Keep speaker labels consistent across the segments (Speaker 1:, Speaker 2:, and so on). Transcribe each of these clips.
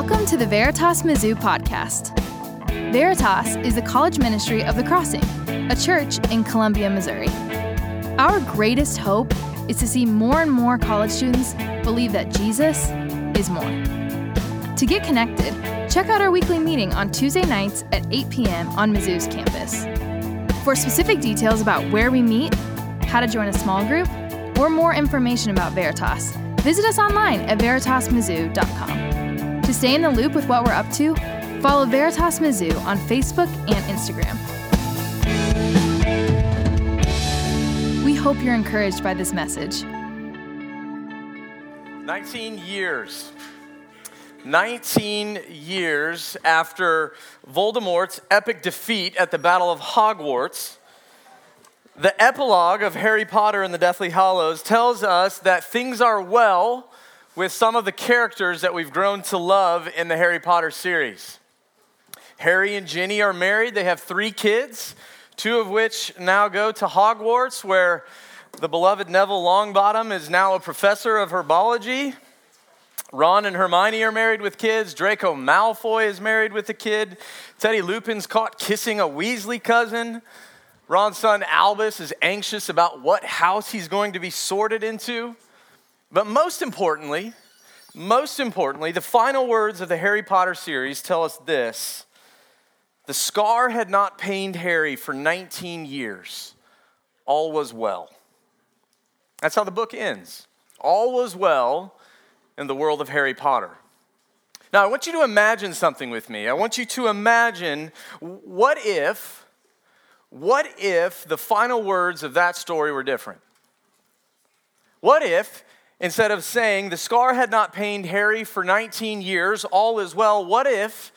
Speaker 1: Welcome to the Veritas Mizzou podcast. Veritas is the college ministry of The Crossing, a church in Columbia, Missouri. Our greatest hope is to see more and more college students believe that Jesus is more. To get connected, check out our weekly meeting on Tuesday nights at 8 p.m. on Mizzou's campus. For specific details about where we meet, how to join a small group, or more information about Veritas, visit us online at veritasmizzou.com. To stay in the loop with what we're up to, follow Veritas Mizzou on Facebook and Instagram. We hope you're encouraged by this message.
Speaker 2: 19 years. 19 years after Voldemort's epic defeat at the Battle of Hogwarts, the epilogue of Harry Potter and the Deathly Hallows tells us that things are well with some of the characters that we've grown to love in the Harry Potter series. Harry and Ginny are married, they have three kids, two of which now go to Hogwarts, where the beloved Neville Longbottom is now a professor of herbology. Ron and Hermione are married with kids. Draco Malfoy is married with a kid. Teddy Lupin's caught kissing a Weasley cousin. Ron's son Albus is anxious about what house he's going to be sorted into. But most importantly, most importantly, the final words of the Harry Potter series tell us this The scar had not pained Harry for 19 years. All was well. That's how the book ends. All was well in the world of Harry Potter. Now, I want you to imagine something with me. I want you to imagine what if what if the final words of that story were different? What if, instead of saying, the scar had not pained Harry for 19 years, all is well, what if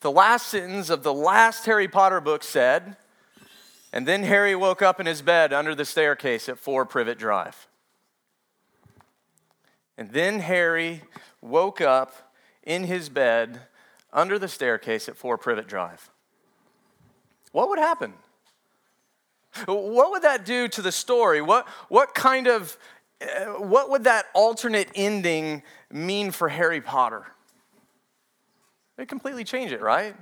Speaker 2: the last sentence of the last Harry Potter book said, and then Harry woke up in his bed under the staircase at 4 Privet Drive? And then Harry woke up in his bed under the staircase at 4 Privet Drive. What would happen? What would that do to the story? What, what kind of, what would that alternate ending mean for Harry Potter? It completely change it, right?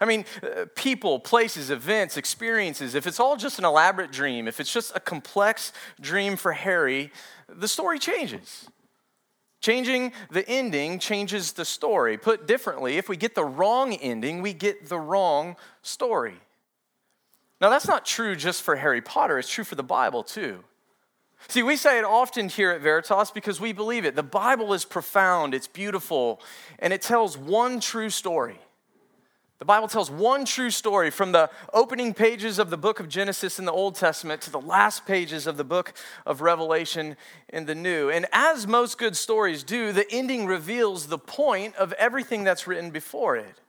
Speaker 2: I mean, uh, people, places, events, experiences, if it's all just an elaborate dream, if it's just a complex dream for Harry, the story changes. Changing the ending changes the story. Put differently, if we get the wrong ending, we get the wrong story. Now, that's not true just for Harry Potter, it's true for the Bible too. See, we say it often here at Veritas because we believe it. The Bible is profound, it's beautiful, and it tells one true story. The Bible tells one true story from the opening pages of the book of Genesis in the Old Testament to the last pages of the book of Revelation in the New. And as most good stories do, the ending reveals the point of everything that's written before it.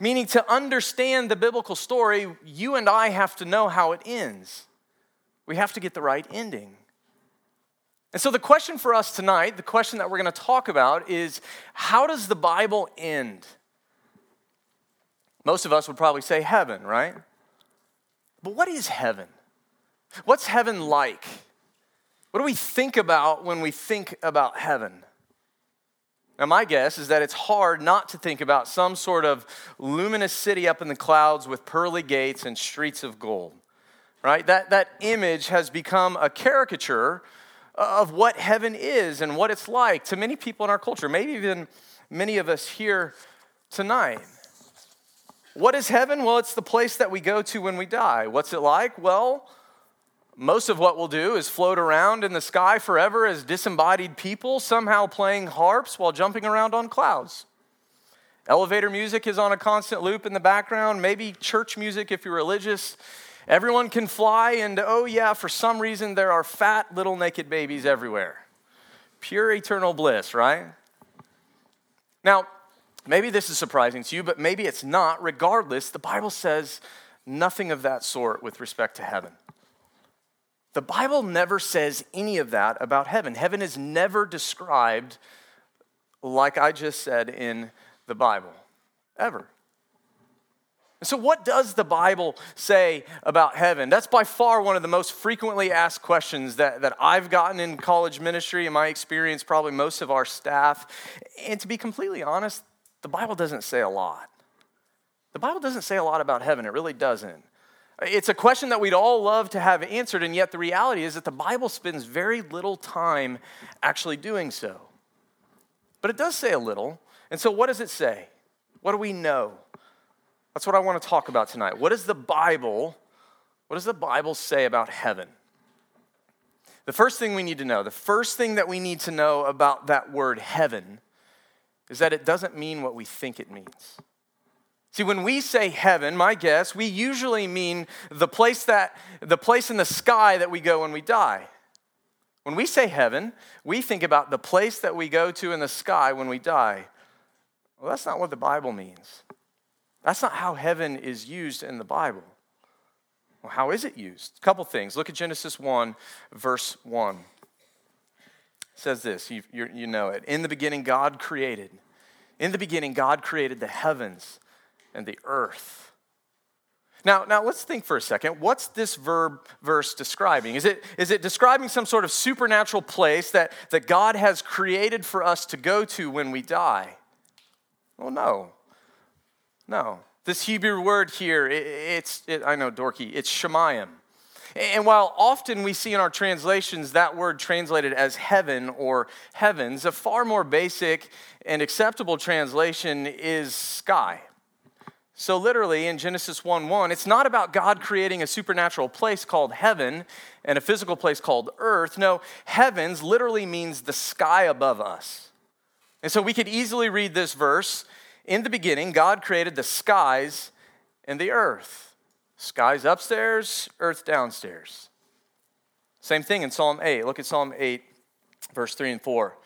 Speaker 2: Meaning, to understand the biblical story, you and I have to know how it ends. We have to get the right ending. And so, the question for us tonight, the question that we're going to talk about is how does the Bible end? Most of us would probably say heaven, right? But what is heaven? What's heaven like? What do we think about when we think about heaven? Now, my guess is that it's hard not to think about some sort of luminous city up in the clouds with pearly gates and streets of gold, right? That, that image has become a caricature of what heaven is and what it's like to many people in our culture, maybe even many of us here tonight. What is heaven? Well, it's the place that we go to when we die. What's it like? Well, most of what we'll do is float around in the sky forever as disembodied people, somehow playing harps while jumping around on clouds. Elevator music is on a constant loop in the background, maybe church music if you're religious. Everyone can fly, and oh, yeah, for some reason, there are fat little naked babies everywhere. Pure eternal bliss, right? Now, maybe this is surprising to you, but maybe it's not. Regardless, the Bible says nothing of that sort with respect to heaven. The Bible never says any of that about heaven. Heaven is never described like I just said in the Bible, ever. So, what does the Bible say about heaven? That's by far one of the most frequently asked questions that, that I've gotten in college ministry, in my experience, probably most of our staff. And to be completely honest, the Bible doesn't say a lot. The Bible doesn't say a lot about heaven, it really doesn't. It's a question that we'd all love to have answered, and yet the reality is that the Bible spends very little time actually doing so. But it does say a little. And so, what does it say? What do we know? That's what I want to talk about tonight. What does the Bible, what does the Bible say about heaven? The first thing we need to know, the first thing that we need to know about that word heaven is that it doesn't mean what we think it means. See, when we say heaven, my guess, we usually mean the place that the place in the sky that we go when we die. When we say heaven, we think about the place that we go to in the sky when we die. Well, that's not what the Bible means. That's not how heaven is used in the Bible. Well, how is it used? A couple things. Look at Genesis 1, verse 1. It says this, you, you know it. In the beginning, God created. In the beginning, God created the heavens and the earth. Now, now let's think for a second. What's this verb verse describing? Is it, is it describing some sort of supernatural place that, that God has created for us to go to when we die? Well, no. No. This Hebrew word here, it, it's, it, I know, dorky, it's shemayim. And while often we see in our translations that word translated as heaven or heavens, a far more basic and acceptable translation is sky. So, literally, in Genesis 1 1, it's not about God creating a supernatural place called heaven and a physical place called earth. No, heavens literally means the sky above us. And so we could easily read this verse In the beginning, God created the skies and the earth. Skies upstairs, earth downstairs. Same thing in Psalm 8. Look at Psalm 8, verse 3 and 4.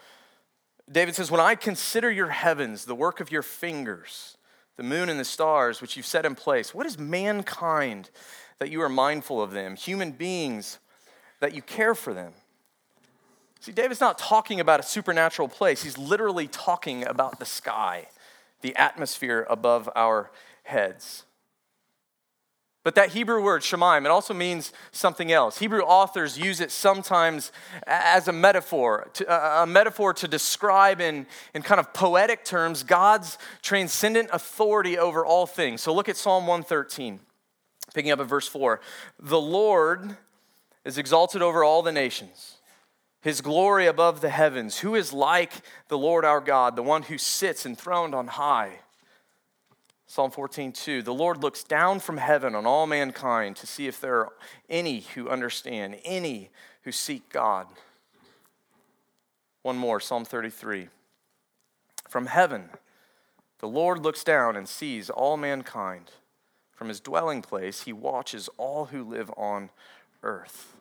Speaker 2: David says, When I consider your heavens, the work of your fingers, the moon and the stars which you've set in place. What is mankind that you are mindful of them? Human beings that you care for them. See, David's not talking about a supernatural place, he's literally talking about the sky, the atmosphere above our heads. But that Hebrew word, shemaim, it also means something else. Hebrew authors use it sometimes as a metaphor, a metaphor to describe in, in kind of poetic terms God's transcendent authority over all things. So look at Psalm 113, picking up at verse 4. The Lord is exalted over all the nations, his glory above the heavens. Who is like the Lord our God, the one who sits enthroned on high? Psalm 14, 2. The Lord looks down from heaven on all mankind to see if there are any who understand, any who seek God. One more, Psalm 33. From heaven, the Lord looks down and sees all mankind. From his dwelling place, he watches all who live on earth.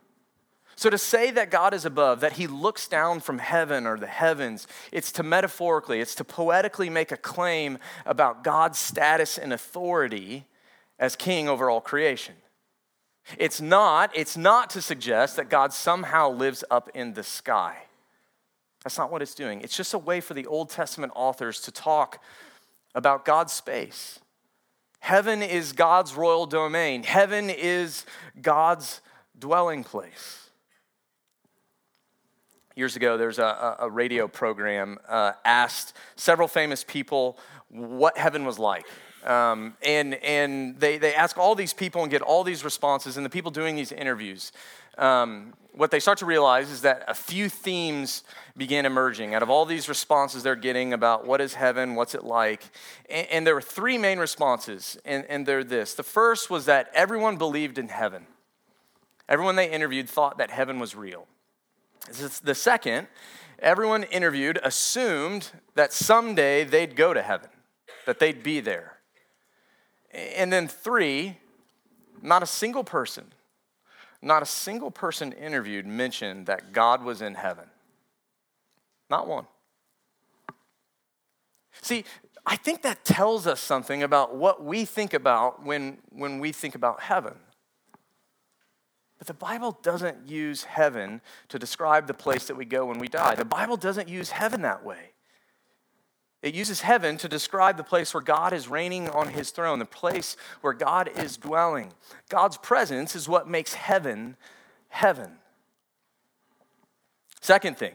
Speaker 2: So to say that God is above, that he looks down from heaven or the heavens, it's to metaphorically, it's to poetically make a claim about God's status and authority as king over all creation. It's not, it's not to suggest that God somehow lives up in the sky. That's not what it's doing. It's just a way for the Old Testament authors to talk about God's space. Heaven is God's royal domain. Heaven is God's dwelling place years ago, there's a, a radio program uh, asked several famous people what heaven was like. Um, and and they, they ask all these people and get all these responses, and the people doing these interviews, um, what they start to realize is that a few themes began emerging out of all these responses they're getting about what is heaven, what's it like. And, and there were three main responses, and, and they're this. The first was that everyone believed in heaven. Everyone they interviewed thought that heaven was real. The second, everyone interviewed assumed that someday they'd go to heaven, that they'd be there. And then three, not a single person, not a single person interviewed mentioned that God was in heaven. Not one. See, I think that tells us something about what we think about when, when we think about heaven. But the Bible doesn't use heaven to describe the place that we go when we die. The Bible doesn't use heaven that way. It uses heaven to describe the place where God is reigning on his throne, the place where God is dwelling. God's presence is what makes heaven heaven. Second thing,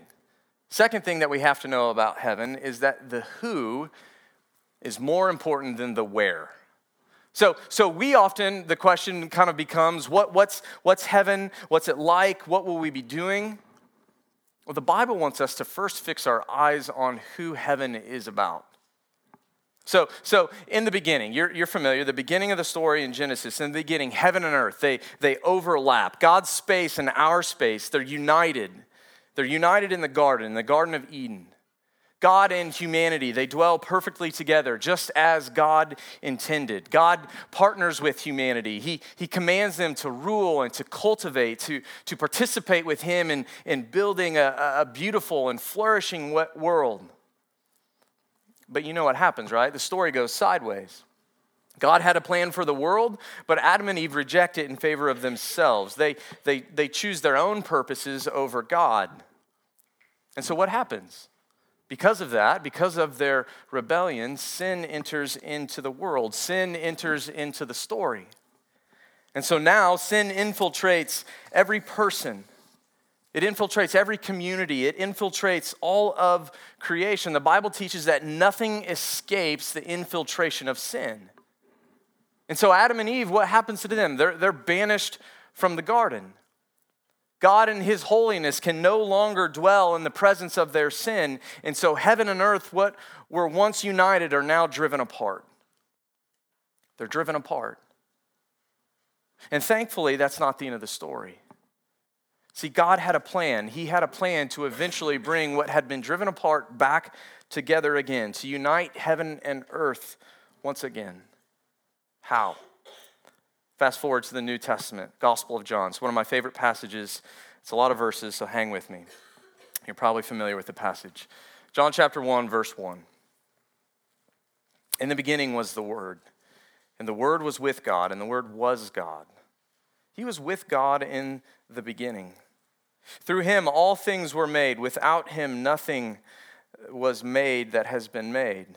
Speaker 2: second thing that we have to know about heaven is that the who is more important than the where. So, so we often, the question kind of becomes what, what's, what's heaven? What's it like? What will we be doing? Well, the Bible wants us to first fix our eyes on who heaven is about. So, so in the beginning, you're, you're familiar, the beginning of the story in Genesis, in the beginning, heaven and earth, they, they overlap. God's space and our space, they're united. They're united in the garden, in the Garden of Eden. God and humanity, they dwell perfectly together, just as God intended. God partners with humanity. He, he commands them to rule and to cultivate, to, to participate with Him in, in building a, a beautiful and flourishing world. But you know what happens, right? The story goes sideways. God had a plan for the world, but Adam and Eve reject it in favor of themselves. They, they, they choose their own purposes over God. And so what happens? Because of that, because of their rebellion, sin enters into the world, sin enters into the story. And so now sin infiltrates every person. It infiltrates every community. It infiltrates all of creation. The Bible teaches that nothing escapes the infiltration of sin. And so, Adam and Eve, what happens to them? They're, they're banished from the garden. God in his holiness can no longer dwell in the presence of their sin. And so heaven and earth, what were once united, are now driven apart. They're driven apart. And thankfully, that's not the end of the story. See, God had a plan. He had a plan to eventually bring what had been driven apart back together again, to unite heaven and earth once again. How? Fast forward to the New Testament, Gospel of John. It's one of my favorite passages. It's a lot of verses, so hang with me. You're probably familiar with the passage. John chapter 1, verse 1. In the beginning was the Word, and the Word was with God, and the Word was God. He was with God in the beginning. Through him all things were made. Without him nothing was made that has been made.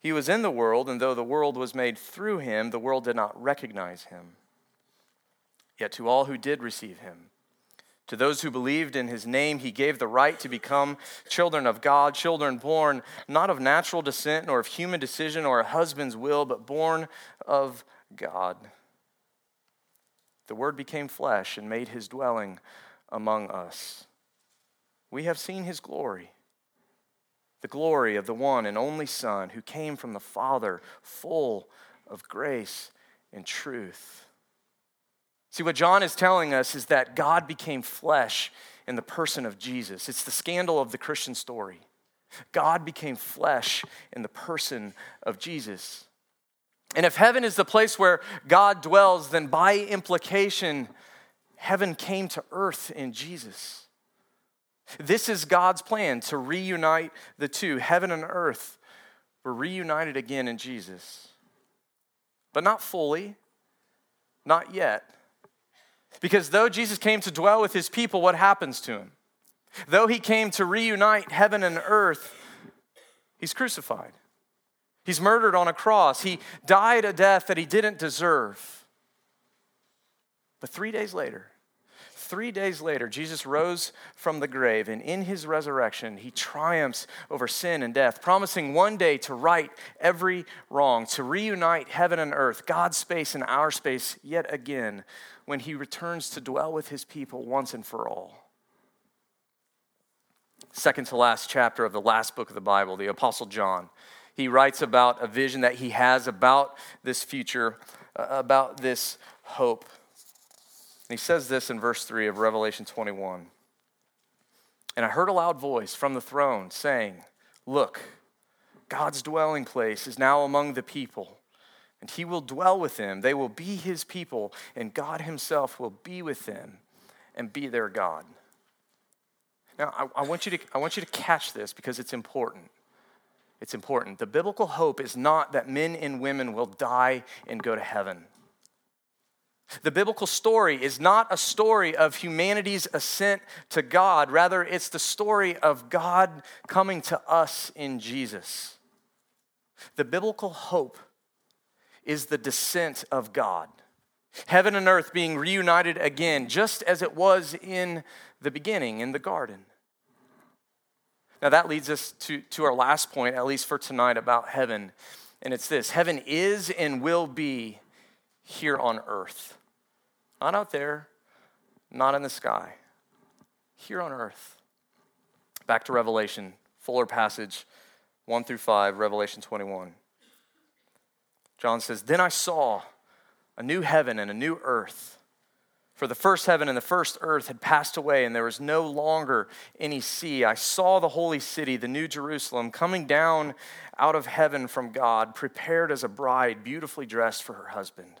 Speaker 2: He was in the world, and though the world was made through him, the world did not recognize him. Yet to all who did receive him, to those who believed in his name, he gave the right to become children of God, children born not of natural descent, nor of human decision or a husband's will, but born of God. The Word became flesh and made his dwelling among us. We have seen his glory the glory of the one and only Son who came from the Father, full of grace and truth. See, what John is telling us is that God became flesh in the person of Jesus. It's the scandal of the Christian story. God became flesh in the person of Jesus. And if heaven is the place where God dwells, then by implication, heaven came to earth in Jesus. This is God's plan to reunite the two. Heaven and earth were reunited again in Jesus. But not fully, not yet. Because though Jesus came to dwell with his people, what happens to him? Though he came to reunite heaven and earth, he's crucified. He's murdered on a cross. He died a death that he didn't deserve. But three days later, three days later, Jesus rose from the grave, and in his resurrection, he triumphs over sin and death, promising one day to right every wrong, to reunite heaven and earth, God's space and our space, yet again, when he returns to dwell with his people once and for all. Second to last chapter of the last book of the Bible, the Apostle John. He writes about a vision that he has about this future, uh, about this hope. And he says this in verse 3 of Revelation 21. And I heard a loud voice from the throne saying, Look, God's dwelling place is now among the people, and he will dwell with them. They will be his people, and God himself will be with them and be their God. Now, I, I, want you to, I want you to catch this because it's important. it's important. The biblical hope is not that men and women will die and go to heaven. The biblical story is not a story of humanity's ascent to God. Rather, it's the story of God coming to us in Jesus. The biblical hope is the descent of God. Heaven and earth being reunited again, just as it was in the beginning in the garden. Now, that leads us to, to our last point, at least for tonight, about heaven. And it's this Heaven is and will be here on earth. Not out there, not in the sky, here on earth. Back to Revelation, fuller passage 1 through 5, Revelation 21. John says, Then I saw a new heaven and a new earth. For the first heaven and the first earth had passed away, and there was no longer any sea. I saw the holy city, the new Jerusalem, coming down out of heaven from God, prepared as a bride, beautifully dressed for her husband.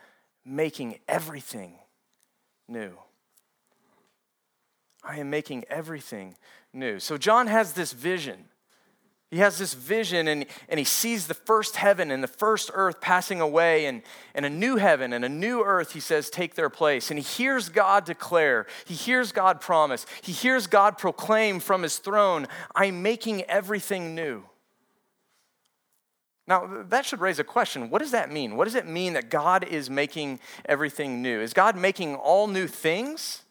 Speaker 2: making everything new. I am making everything new. So John has this vision he has this vision and, and he sees the first heaven and the first earth passing away, and, and a new heaven and a new earth, he says, take their place. And he hears God declare, he hears God promise, he hears God proclaim from his throne, I'm making everything new. Now, that should raise a question. What does that mean? What does it mean that God is making everything new? Is God making all new things?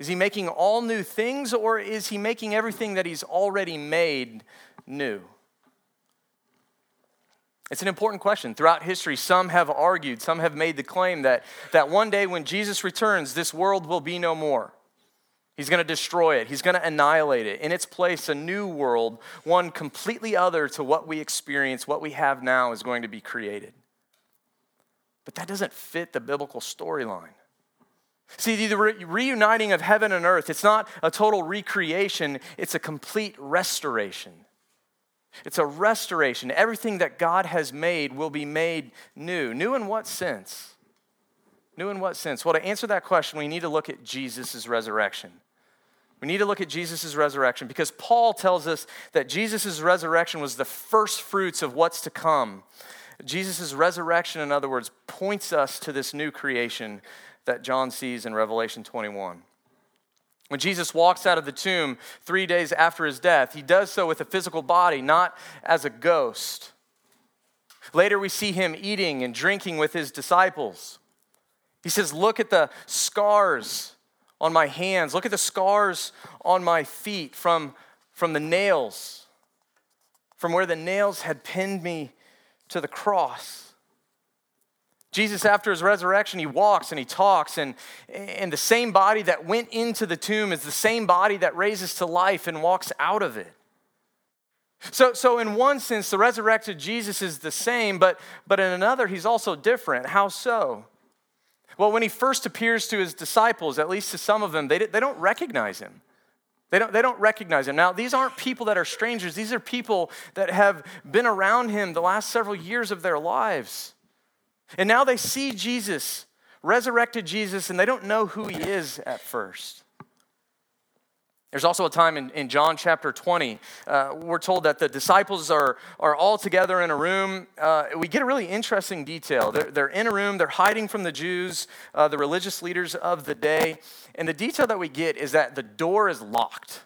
Speaker 2: Is he making all new things or is he making everything that he's already made new? It's an important question. Throughout history, some have argued, some have made the claim that, that one day when Jesus returns, this world will be no more. He's going to destroy it, he's going to annihilate it. In its place, a new world, one completely other to what we experience, what we have now, is going to be created. But that doesn't fit the biblical storyline. See, the re- reuniting of heaven and earth, it's not a total recreation, it's a complete restoration. It's a restoration. Everything that God has made will be made new. New in what sense? New in what sense? Well, to answer that question, we need to look at Jesus' resurrection. We need to look at Jesus' resurrection because Paul tells us that Jesus' resurrection was the first fruits of what's to come. Jesus' resurrection, in other words, points us to this new creation that John sees in Revelation 21. When Jesus walks out of the tomb three days after his death, he does so with a physical body, not as a ghost. Later, we see him eating and drinking with his disciples. He says, Look at the scars on my hands, look at the scars on my feet from, from the nails, from where the nails had pinned me to the cross. Jesus, after his resurrection, he walks and he talks, and, and the same body that went into the tomb is the same body that raises to life and walks out of it. So, so in one sense, the resurrected Jesus is the same, but, but in another, he's also different. How so? Well, when he first appears to his disciples, at least to some of them, they, they don't recognize him. They don't, they don't recognize him. Now, these aren't people that are strangers, these are people that have been around him the last several years of their lives. And now they see Jesus, resurrected Jesus, and they don't know who he is at first. There's also a time in, in John chapter 20, uh, we're told that the disciples are, are all together in a room. Uh, we get a really interesting detail. They're, they're in a room, they're hiding from the Jews, uh, the religious leaders of the day. And the detail that we get is that the door is locked.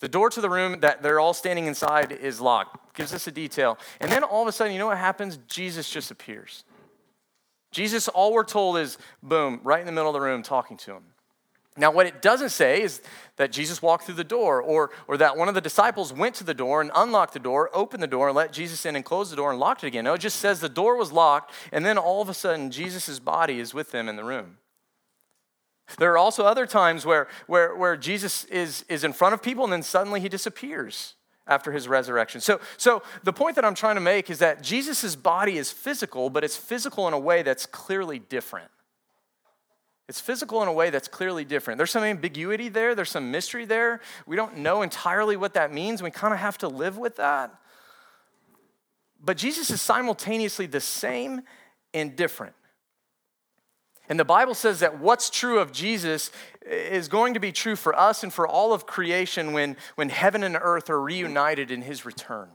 Speaker 2: The door to the room that they're all standing inside is locked. Gives us a detail. And then all of a sudden, you know what happens? Jesus just appears. Jesus, all we're told is, boom, right in the middle of the room talking to him. Now, what it doesn't say is that Jesus walked through the door or, or that one of the disciples went to the door and unlocked the door, opened the door, and let Jesus in and closed the door and locked it again. No, it just says the door was locked, and then all of a sudden, Jesus' body is with them in the room. There are also other times where, where, where Jesus is, is in front of people and then suddenly he disappears after his resurrection. So, so the point that I'm trying to make is that Jesus' body is physical, but it's physical in a way that's clearly different. It's physical in a way that's clearly different. There's some ambiguity there, there's some mystery there. We don't know entirely what that means. We kind of have to live with that. But Jesus is simultaneously the same and different. And the Bible says that what's true of Jesus is going to be true for us and for all of creation when, when heaven and earth are reunited in his return.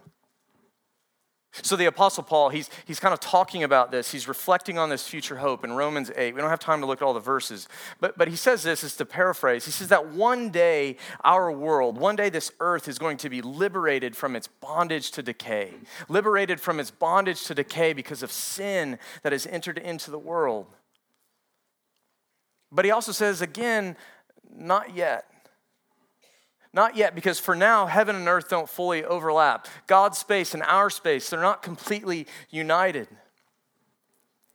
Speaker 2: So the Apostle Paul, he's, he's kind of talking about this. He's reflecting on this future hope in Romans 8. We don't have time to look at all the verses, but, but he says this, is to paraphrase. He says that one day our world, one day this earth is going to be liberated from its bondage to decay, liberated from its bondage to decay because of sin that has entered into the world. But he also says, again, not yet. Not yet, because for now, heaven and earth don't fully overlap. God's space and our space, they're not completely united.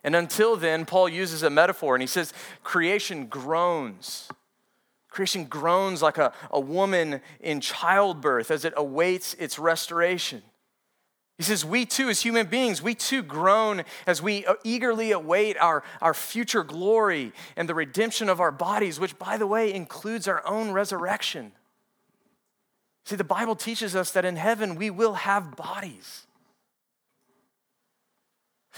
Speaker 2: And until then, Paul uses a metaphor and he says, creation groans. Creation groans like a, a woman in childbirth as it awaits its restoration. He says, We too, as human beings, we too groan as we uh, eagerly await our, our future glory and the redemption of our bodies, which, by the way, includes our own resurrection. See, the Bible teaches us that in heaven we will have bodies.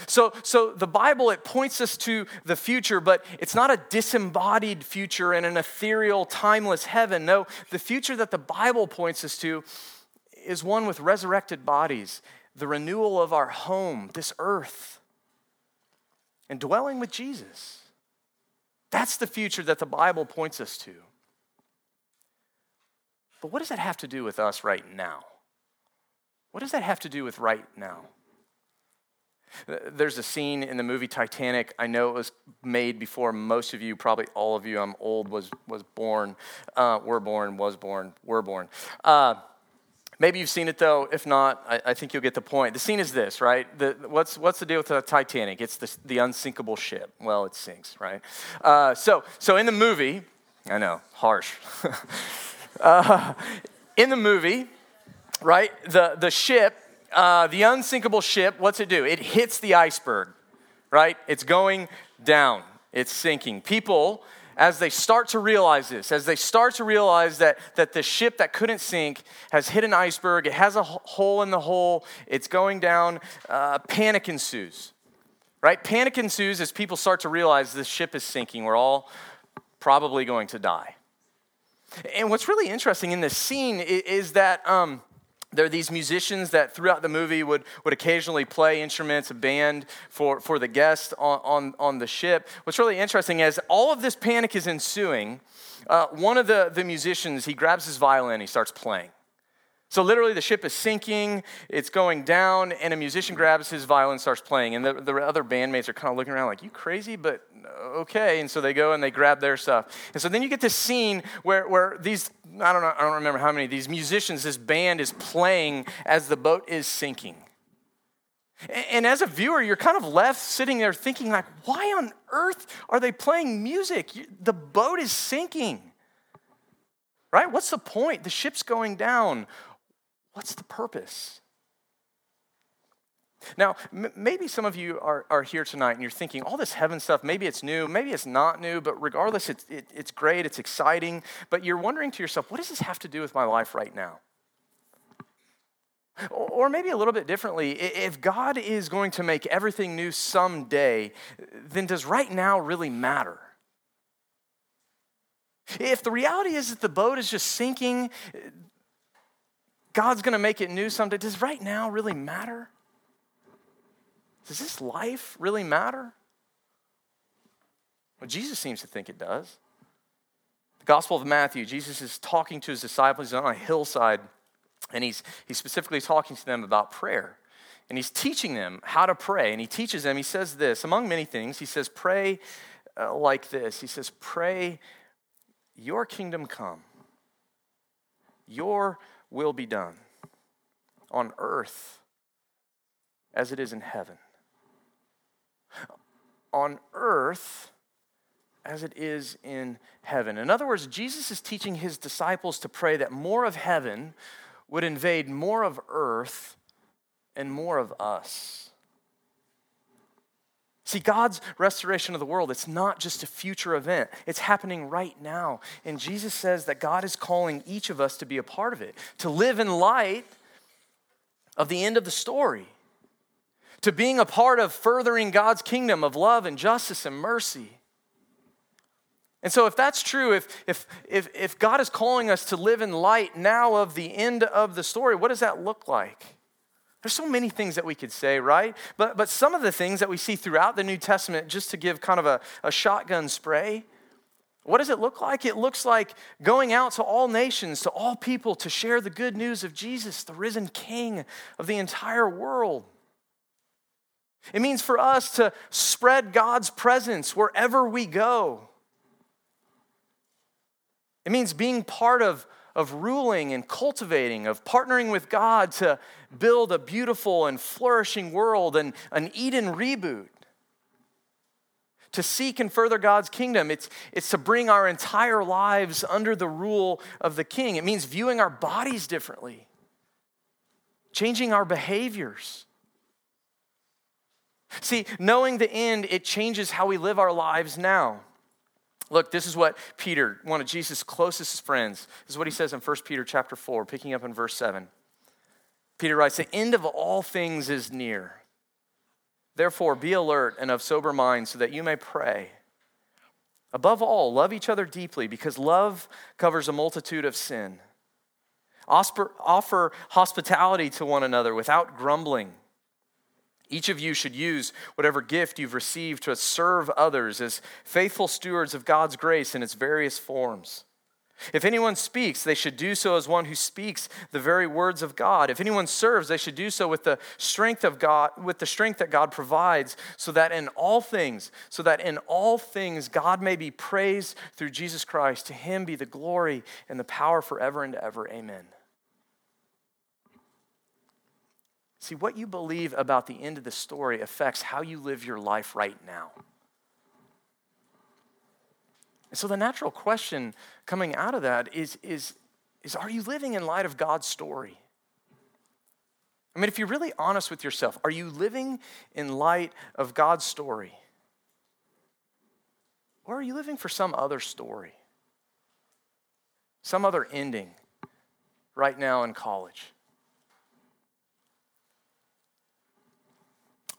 Speaker 2: So, so the Bible, it points us to the future, but it's not a disembodied future and an ethereal, timeless heaven. No, the future that the Bible points us to is one with resurrected bodies the renewal of our home, this earth, and dwelling with Jesus. That's the future that the Bible points us to. But what does that have to do with us right now? What does that have to do with right now? There's a scene in the movie Titanic. I know it was made before most of you, probably all of you, I'm old, was, was born, uh, were born, was born, were born. Uh, Maybe you've seen it though. If not, I, I, think you'll get the point. The scene is this, right? The, what's, what's the deal with the Titanic? It's the, the unsinkable ship. Well, it sinks, right? Uh, so, so in the movie, I know, harsh. uh, in the movie, right, the, the ship, uh, the unsinkable ship, what's it do? It hits the iceberg, right? It's going down, it's sinking. People, as they start to realize this, as they start to realize that, that the ship that couldn't sink has hit an iceberg, it has a hole in the hole, it's going down, uh, panic ensues. Right? Panic ensues as people start to realize this ship is sinking. We're all probably going to die. And what's really interesting in this scene is, is that um, there are these musicians that throughout the movie would, would occasionally play instruments, a band for, for the guests on, on, on the ship. What's really interesting is all of this panic is ensuing. Uh, one of the, the musicians, he grabs his violin, he starts playing. So literally, the ship is sinking, it's going down, and a musician grabs his violin starts playing. And the, the other bandmates are kind of looking around like, You crazy? But uh, okay. And so they go and they grab their stuff. And so then you get this scene where, where these, I don't know, I don't remember how many, these musicians, this band is playing as the boat is sinking. And as a viewer, you're kind of left sitting there thinking, like, why on earth are they playing music? The boat is sinking. Right? What's the point? The ship's going down. What's the purpose? Now, m- maybe some of you are, are here tonight and you're thinking, all this heaven stuff, maybe it's new, maybe it's not new, but regardless, it's, it, it's great, it's exciting. But you're wondering to yourself, what does this have to do with my life right now? Or maybe a little bit differently, if God is going to make everything new someday, then does right now really matter? If the reality is that the boat is just sinking, God's going to make it new someday. Does right now really matter? Does this life really matter? Well, Jesus seems to think it does. The Gospel of Matthew, Jesus is talking to his disciples on a hillside, and he's, he's specifically talking to them about prayer. And he's teaching them how to pray. And he teaches them, he says this, among many things, he says, pray uh, like this. He says, pray, your kingdom come, your will be done on earth as it is in heaven. On earth as it is in heaven. In other words, Jesus is teaching his disciples to pray that more of heaven would invade more of earth and more of us. See, God's restoration of the world, it's not just a future event, it's happening right now. And Jesus says that God is calling each of us to be a part of it, to live in light of the end of the story, to being a part of furthering God's kingdom of love and justice and mercy. And so, if that's true, if, if, if, if God is calling us to live in light now of the end of the story, what does that look like? There's so many things that we could say, right? But, but some of the things that we see throughout the New Testament, just to give kind of a, a shotgun spray, what does it look like? It looks like going out to all nations, to all people, to share the good news of Jesus, the risen King of the entire world. It means for us to spread God's presence wherever we go. It means being part of of ruling and cultivating, of partnering with God to build a beautiful and flourishing world and an Eden reboot. To seek and further God's kingdom, it's, it's to bring our entire lives under the rule of the king. It means viewing our bodies differently, changing our behaviors. See, knowing the end, it changes how we live our lives now. Look, this is what Peter, one of Jesus' closest friends, is what he says in 1 Peter chapter 4, picking up in verse 7. Peter writes, The end of all things is near. Therefore, be alert and of sober mind so that you may pray. Above all, love each other deeply because love covers a multitude of sin. Offer hospitality to one another without grumbling. Each of you should use whatever gift you've received to serve others as faithful stewards of God's grace in its various forms. If anyone speaks, they should do so as one who speaks the very words of God. If anyone serves, they should do so with the strength of God, with the strength that God provides, so that in all things, so that in all things God may be praised through Jesus Christ. To him be the glory and the power forever and ever. Amen. See, what you believe about the end of the story affects how you live your life right now. And so the natural question coming out of that is, is, is are you living in light of God's story? I mean, if you're really honest with yourself, are you living in light of God's story? Or are you living for some other story? Some other ending right now in college?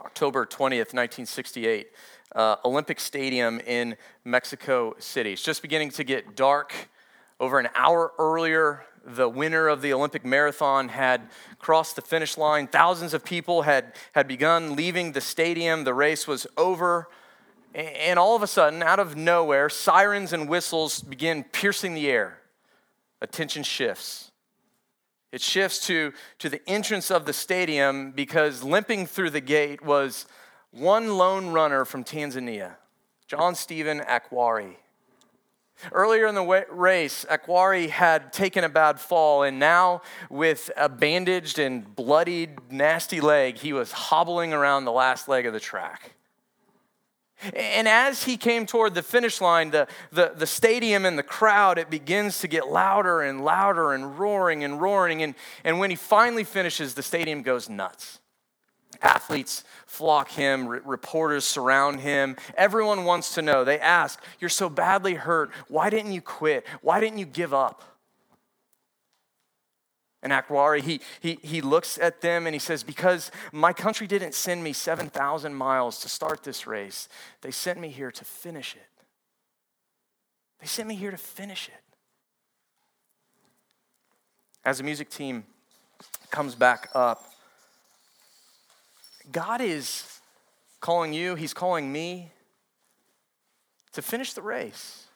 Speaker 2: October 20th, 1968, uh, Olympic Stadium in Mexico City. It's just beginning to get dark. Over an hour earlier, the winner of the Olympic marathon had crossed the finish line. Thousands of people had, had begun leaving the stadium. The race was over. And all of a sudden, out of nowhere, sirens and whistles begin piercing the air. Attention shifts. It shifts to, to the entrance of the stadium because limping through the gate was one lone runner from Tanzania, John Stephen Akhwari. Earlier in the race, Akhwari had taken a bad fall, and now, with a bandaged and bloodied, nasty leg, he was hobbling around the last leg of the track. And as he came toward the finish line, the, the, the stadium and the crowd, it begins to get louder and louder and roaring and roaring. And, and when he finally finishes, the stadium goes nuts. Athletes flock him, reporters surround him. Everyone wants to know. They ask, You're so badly hurt. Why didn't you quit? Why didn't you give up? And Akhwari, he, he, he looks at them and he says, Because my country didn't send me 7,000 miles to start this race, they sent me here to finish it. They sent me here to finish it. As the music team comes back up, God is calling you, He's calling me to finish the race,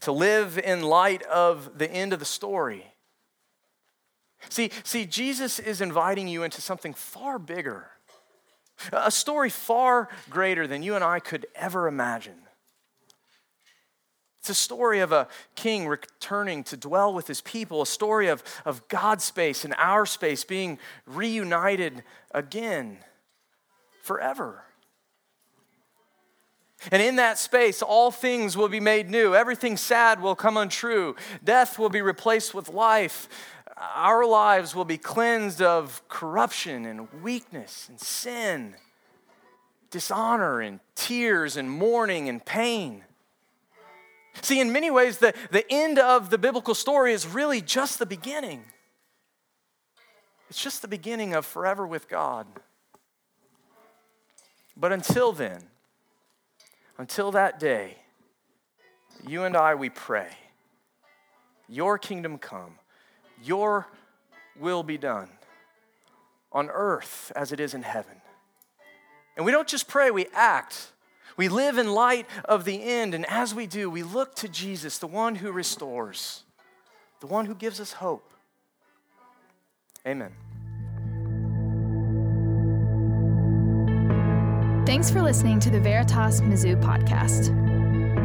Speaker 2: to live in light of the end of the story See, see, Jesus is inviting you into something far bigger, a story far greater than you and I could ever imagine. It's a story of a king returning to dwell with his people, a story of, of God's space and our space being reunited again forever. And in that space, all things will be made new. Everything sad will come untrue. Death will be replaced with life our lives will be cleansed of corruption and weakness and sin, dishonor and tears and mourning and pain. See, in many ways, the, the end of the biblical story is really just the beginning. It's just the beginning of forever with God. But until then, until that day, you and I, we pray, Your kingdom come, Your will be done on earth as it is in heaven. And we don't just pray, we act. We live in light of the end, and as we do, we look to Jesus, the one who restores, the one who gives us hope. Amen.
Speaker 1: Thanks for listening to the Veritas Mizzou podcast.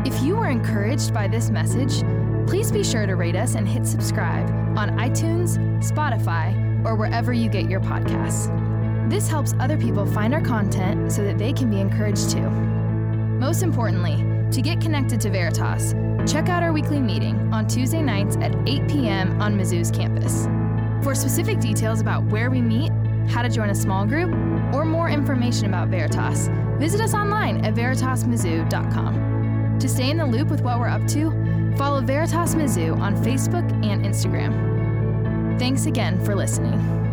Speaker 1: If you were encouraged by this message, please be sure to rate us and hit subscribe on iTunes, Spotify, or wherever you get your podcasts. This helps other people find our content so that they can be encouraged too. Most importantly, to get connected to Veritas, check out our weekly meeting on Tuesday nights at 8 p.m. on Mizzou's campus. For specific details about where we meet, how to join a small group, or more information about Veritas, visit us online at veritasmizzou.com. To stay in the loop with what we're up to, follow Veritas Mizzou on Facebook and Instagram. Thanks again for listening.